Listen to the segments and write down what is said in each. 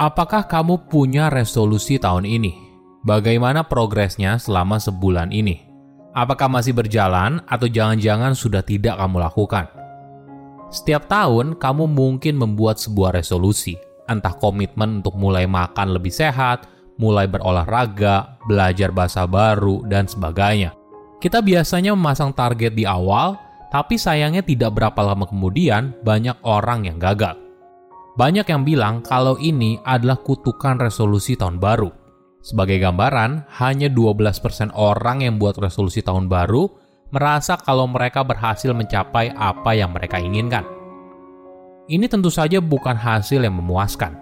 Apakah kamu punya resolusi tahun ini? Bagaimana progresnya selama sebulan ini? Apakah masih berjalan atau jangan-jangan sudah tidak kamu lakukan? Setiap tahun, kamu mungkin membuat sebuah resolusi, entah komitmen untuk mulai makan lebih sehat, mulai berolahraga, belajar bahasa baru, dan sebagainya. Kita biasanya memasang target di awal, tapi sayangnya tidak berapa lama kemudian banyak orang yang gagal. Banyak yang bilang kalau ini adalah kutukan resolusi tahun baru. Sebagai gambaran, hanya 12% orang yang buat resolusi tahun baru merasa kalau mereka berhasil mencapai apa yang mereka inginkan. Ini tentu saja bukan hasil yang memuaskan.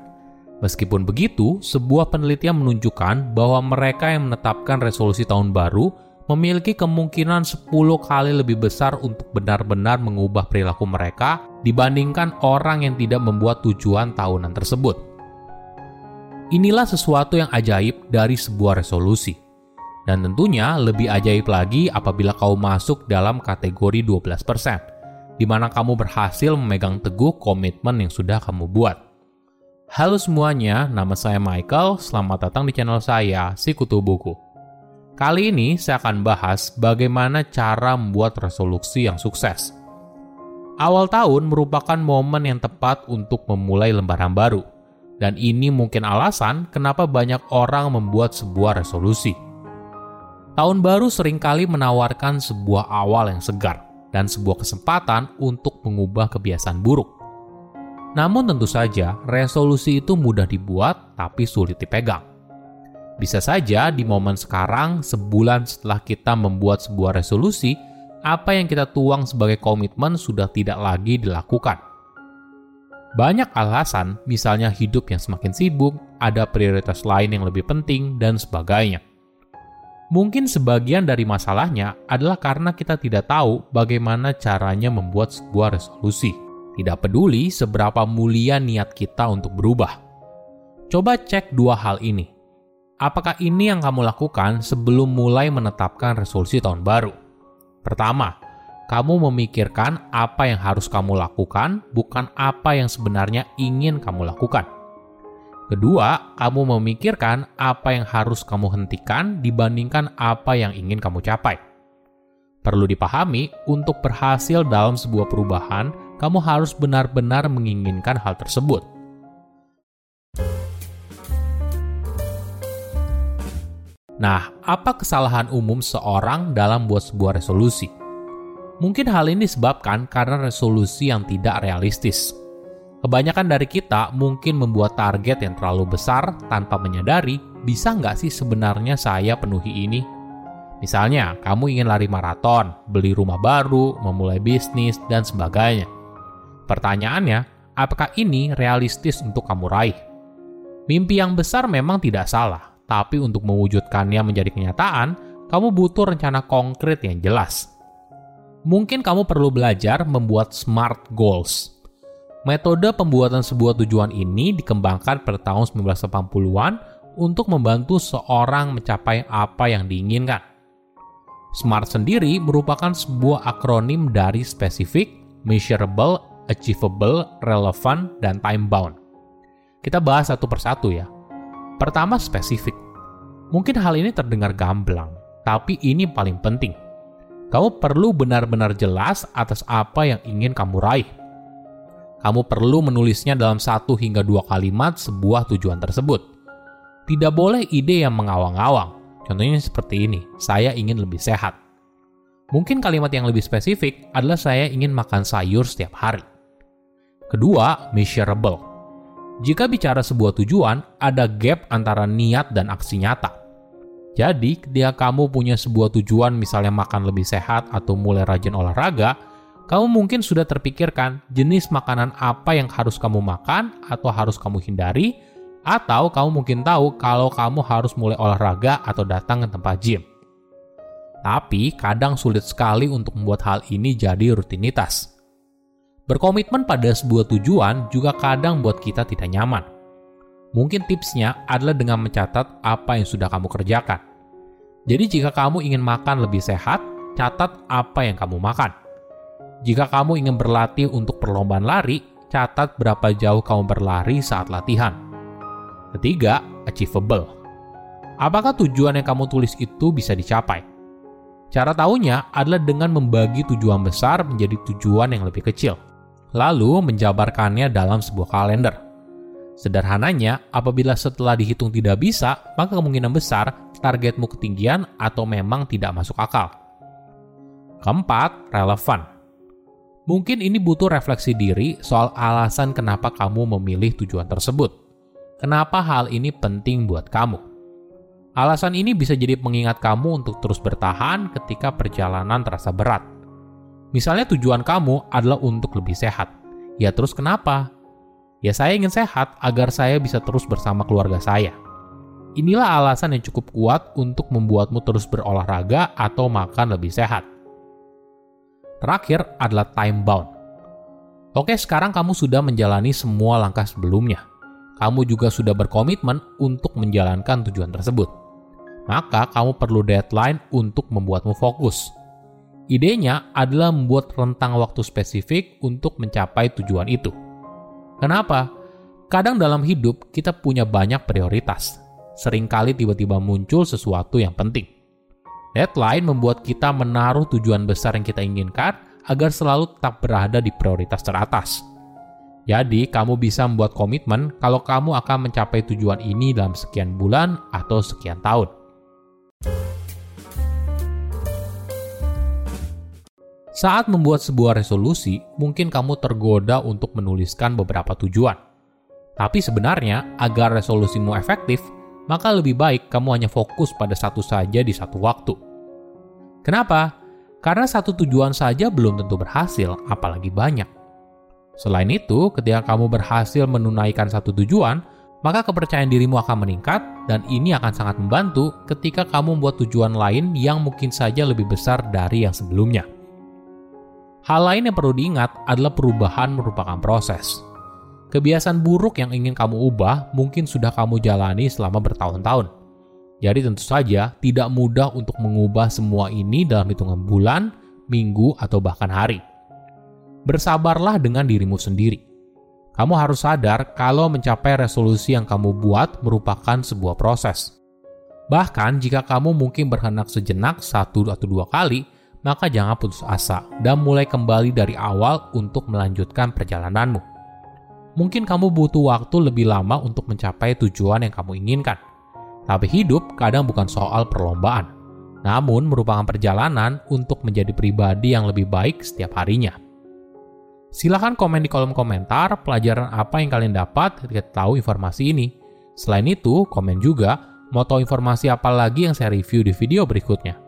Meskipun begitu, sebuah penelitian menunjukkan bahwa mereka yang menetapkan resolusi tahun baru memiliki kemungkinan 10 kali lebih besar untuk benar-benar mengubah perilaku mereka dibandingkan orang yang tidak membuat tujuan tahunan tersebut. Inilah sesuatu yang ajaib dari sebuah resolusi. Dan tentunya lebih ajaib lagi apabila kau masuk dalam kategori 12%, di mana kamu berhasil memegang teguh komitmen yang sudah kamu buat. Halo semuanya, nama saya Michael, selamat datang di channel saya, Si Kutu Buku. Kali ini saya akan bahas bagaimana cara membuat resolusi yang sukses. Awal tahun merupakan momen yang tepat untuk memulai lembaran baru, dan ini mungkin alasan kenapa banyak orang membuat sebuah resolusi. Tahun baru sering kali menawarkan sebuah awal yang segar dan sebuah kesempatan untuk mengubah kebiasaan buruk. Namun tentu saja, resolusi itu mudah dibuat tapi sulit dipegang. Bisa saja di momen sekarang, sebulan setelah kita membuat sebuah resolusi, apa yang kita tuang sebagai komitmen sudah tidak lagi dilakukan. Banyak alasan, misalnya hidup yang semakin sibuk, ada prioritas lain yang lebih penting, dan sebagainya. Mungkin sebagian dari masalahnya adalah karena kita tidak tahu bagaimana caranya membuat sebuah resolusi. Tidak peduli seberapa mulia niat kita untuk berubah. Coba cek dua hal ini. Apakah ini yang kamu lakukan sebelum mulai menetapkan resolusi tahun baru? Pertama, kamu memikirkan apa yang harus kamu lakukan, bukan apa yang sebenarnya ingin kamu lakukan. Kedua, kamu memikirkan apa yang harus kamu hentikan dibandingkan apa yang ingin kamu capai. Perlu dipahami, untuk berhasil dalam sebuah perubahan, kamu harus benar-benar menginginkan hal tersebut Nah, apa kesalahan umum seorang dalam buat sebuah resolusi? Mungkin hal ini disebabkan karena resolusi yang tidak realistis. Kebanyakan dari kita mungkin membuat target yang terlalu besar tanpa menyadari bisa nggak sih sebenarnya saya penuhi ini? Misalnya, kamu ingin lari maraton, beli rumah baru, memulai bisnis, dan sebagainya. Pertanyaannya, apakah ini realistis untuk kamu raih? Mimpi yang besar memang tidak salah, tapi untuk mewujudkannya menjadi kenyataan, kamu butuh rencana konkret yang jelas. Mungkin kamu perlu belajar membuat SMART goals. Metode pembuatan sebuah tujuan ini dikembangkan pada tahun 1980-an untuk membantu seorang mencapai apa yang diinginkan. SMART sendiri merupakan sebuah akronim dari spesifik, measurable, achievable, relevant, dan time bound. Kita bahas satu persatu ya. Pertama, spesifik. Mungkin hal ini terdengar gamblang, tapi ini paling penting. Kamu perlu benar-benar jelas atas apa yang ingin kamu raih. Kamu perlu menulisnya dalam satu hingga dua kalimat sebuah tujuan tersebut. Tidak boleh ide yang mengawang-awang. Contohnya seperti ini, saya ingin lebih sehat. Mungkin kalimat yang lebih spesifik adalah saya ingin makan sayur setiap hari. Kedua, measurable. Jika bicara sebuah tujuan, ada gap antara niat dan aksi nyata. Jadi, ketika kamu punya sebuah tujuan, misalnya makan lebih sehat atau mulai rajin olahraga, kamu mungkin sudah terpikirkan jenis makanan apa yang harus kamu makan atau harus kamu hindari, atau kamu mungkin tahu kalau kamu harus mulai olahraga atau datang ke tempat gym. Tapi kadang sulit sekali untuk membuat hal ini jadi rutinitas. Berkomitmen pada sebuah tujuan juga kadang buat kita tidak nyaman. Mungkin tipsnya adalah dengan mencatat apa yang sudah kamu kerjakan. Jadi jika kamu ingin makan lebih sehat, catat apa yang kamu makan. Jika kamu ingin berlatih untuk perlombaan lari, catat berapa jauh kamu berlari saat latihan. Ketiga, achievable. Apakah tujuan yang kamu tulis itu bisa dicapai? Cara tahunya adalah dengan membagi tujuan besar menjadi tujuan yang lebih kecil, lalu menjabarkannya dalam sebuah kalender. Sederhananya, apabila setelah dihitung tidak bisa, maka kemungkinan besar targetmu ketinggian atau memang tidak masuk akal. Keempat, relevan. Mungkin ini butuh refleksi diri soal alasan kenapa kamu memilih tujuan tersebut. Kenapa hal ini penting buat kamu? Alasan ini bisa jadi pengingat kamu untuk terus bertahan ketika perjalanan terasa berat. Misalnya tujuan kamu adalah untuk lebih sehat. Ya terus kenapa? Ya saya ingin sehat agar saya bisa terus bersama keluarga saya. Inilah alasan yang cukup kuat untuk membuatmu terus berolahraga atau makan lebih sehat. Terakhir adalah time bound. Oke, sekarang kamu sudah menjalani semua langkah sebelumnya. Kamu juga sudah berkomitmen untuk menjalankan tujuan tersebut maka kamu perlu deadline untuk membuatmu fokus. Idenya adalah membuat rentang waktu spesifik untuk mencapai tujuan itu. Kenapa? Kadang dalam hidup kita punya banyak prioritas. Seringkali tiba-tiba muncul sesuatu yang penting. Deadline membuat kita menaruh tujuan besar yang kita inginkan agar selalu tetap berada di prioritas teratas. Jadi, kamu bisa membuat komitmen kalau kamu akan mencapai tujuan ini dalam sekian bulan atau sekian tahun. Saat membuat sebuah resolusi, mungkin kamu tergoda untuk menuliskan beberapa tujuan. Tapi sebenarnya, agar resolusimu efektif, maka lebih baik kamu hanya fokus pada satu saja di satu waktu. Kenapa? Karena satu tujuan saja belum tentu berhasil, apalagi banyak. Selain itu, ketika kamu berhasil menunaikan satu tujuan, maka kepercayaan dirimu akan meningkat, dan ini akan sangat membantu ketika kamu membuat tujuan lain yang mungkin saja lebih besar dari yang sebelumnya. Hal lain yang perlu diingat adalah perubahan merupakan proses. Kebiasaan buruk yang ingin kamu ubah mungkin sudah kamu jalani selama bertahun-tahun. Jadi tentu saja tidak mudah untuk mengubah semua ini dalam hitungan bulan, minggu, atau bahkan hari. Bersabarlah dengan dirimu sendiri. Kamu harus sadar kalau mencapai resolusi yang kamu buat merupakan sebuah proses. Bahkan jika kamu mungkin berhendak sejenak satu atau dua kali, maka jangan putus asa dan mulai kembali dari awal untuk melanjutkan perjalananmu. Mungkin kamu butuh waktu lebih lama untuk mencapai tujuan yang kamu inginkan. Tapi hidup kadang bukan soal perlombaan, namun merupakan perjalanan untuk menjadi pribadi yang lebih baik setiap harinya. Silahkan komen di kolom komentar pelajaran apa yang kalian dapat ketika tahu informasi ini. Selain itu, komen juga mau tahu informasi apa lagi yang saya review di video berikutnya.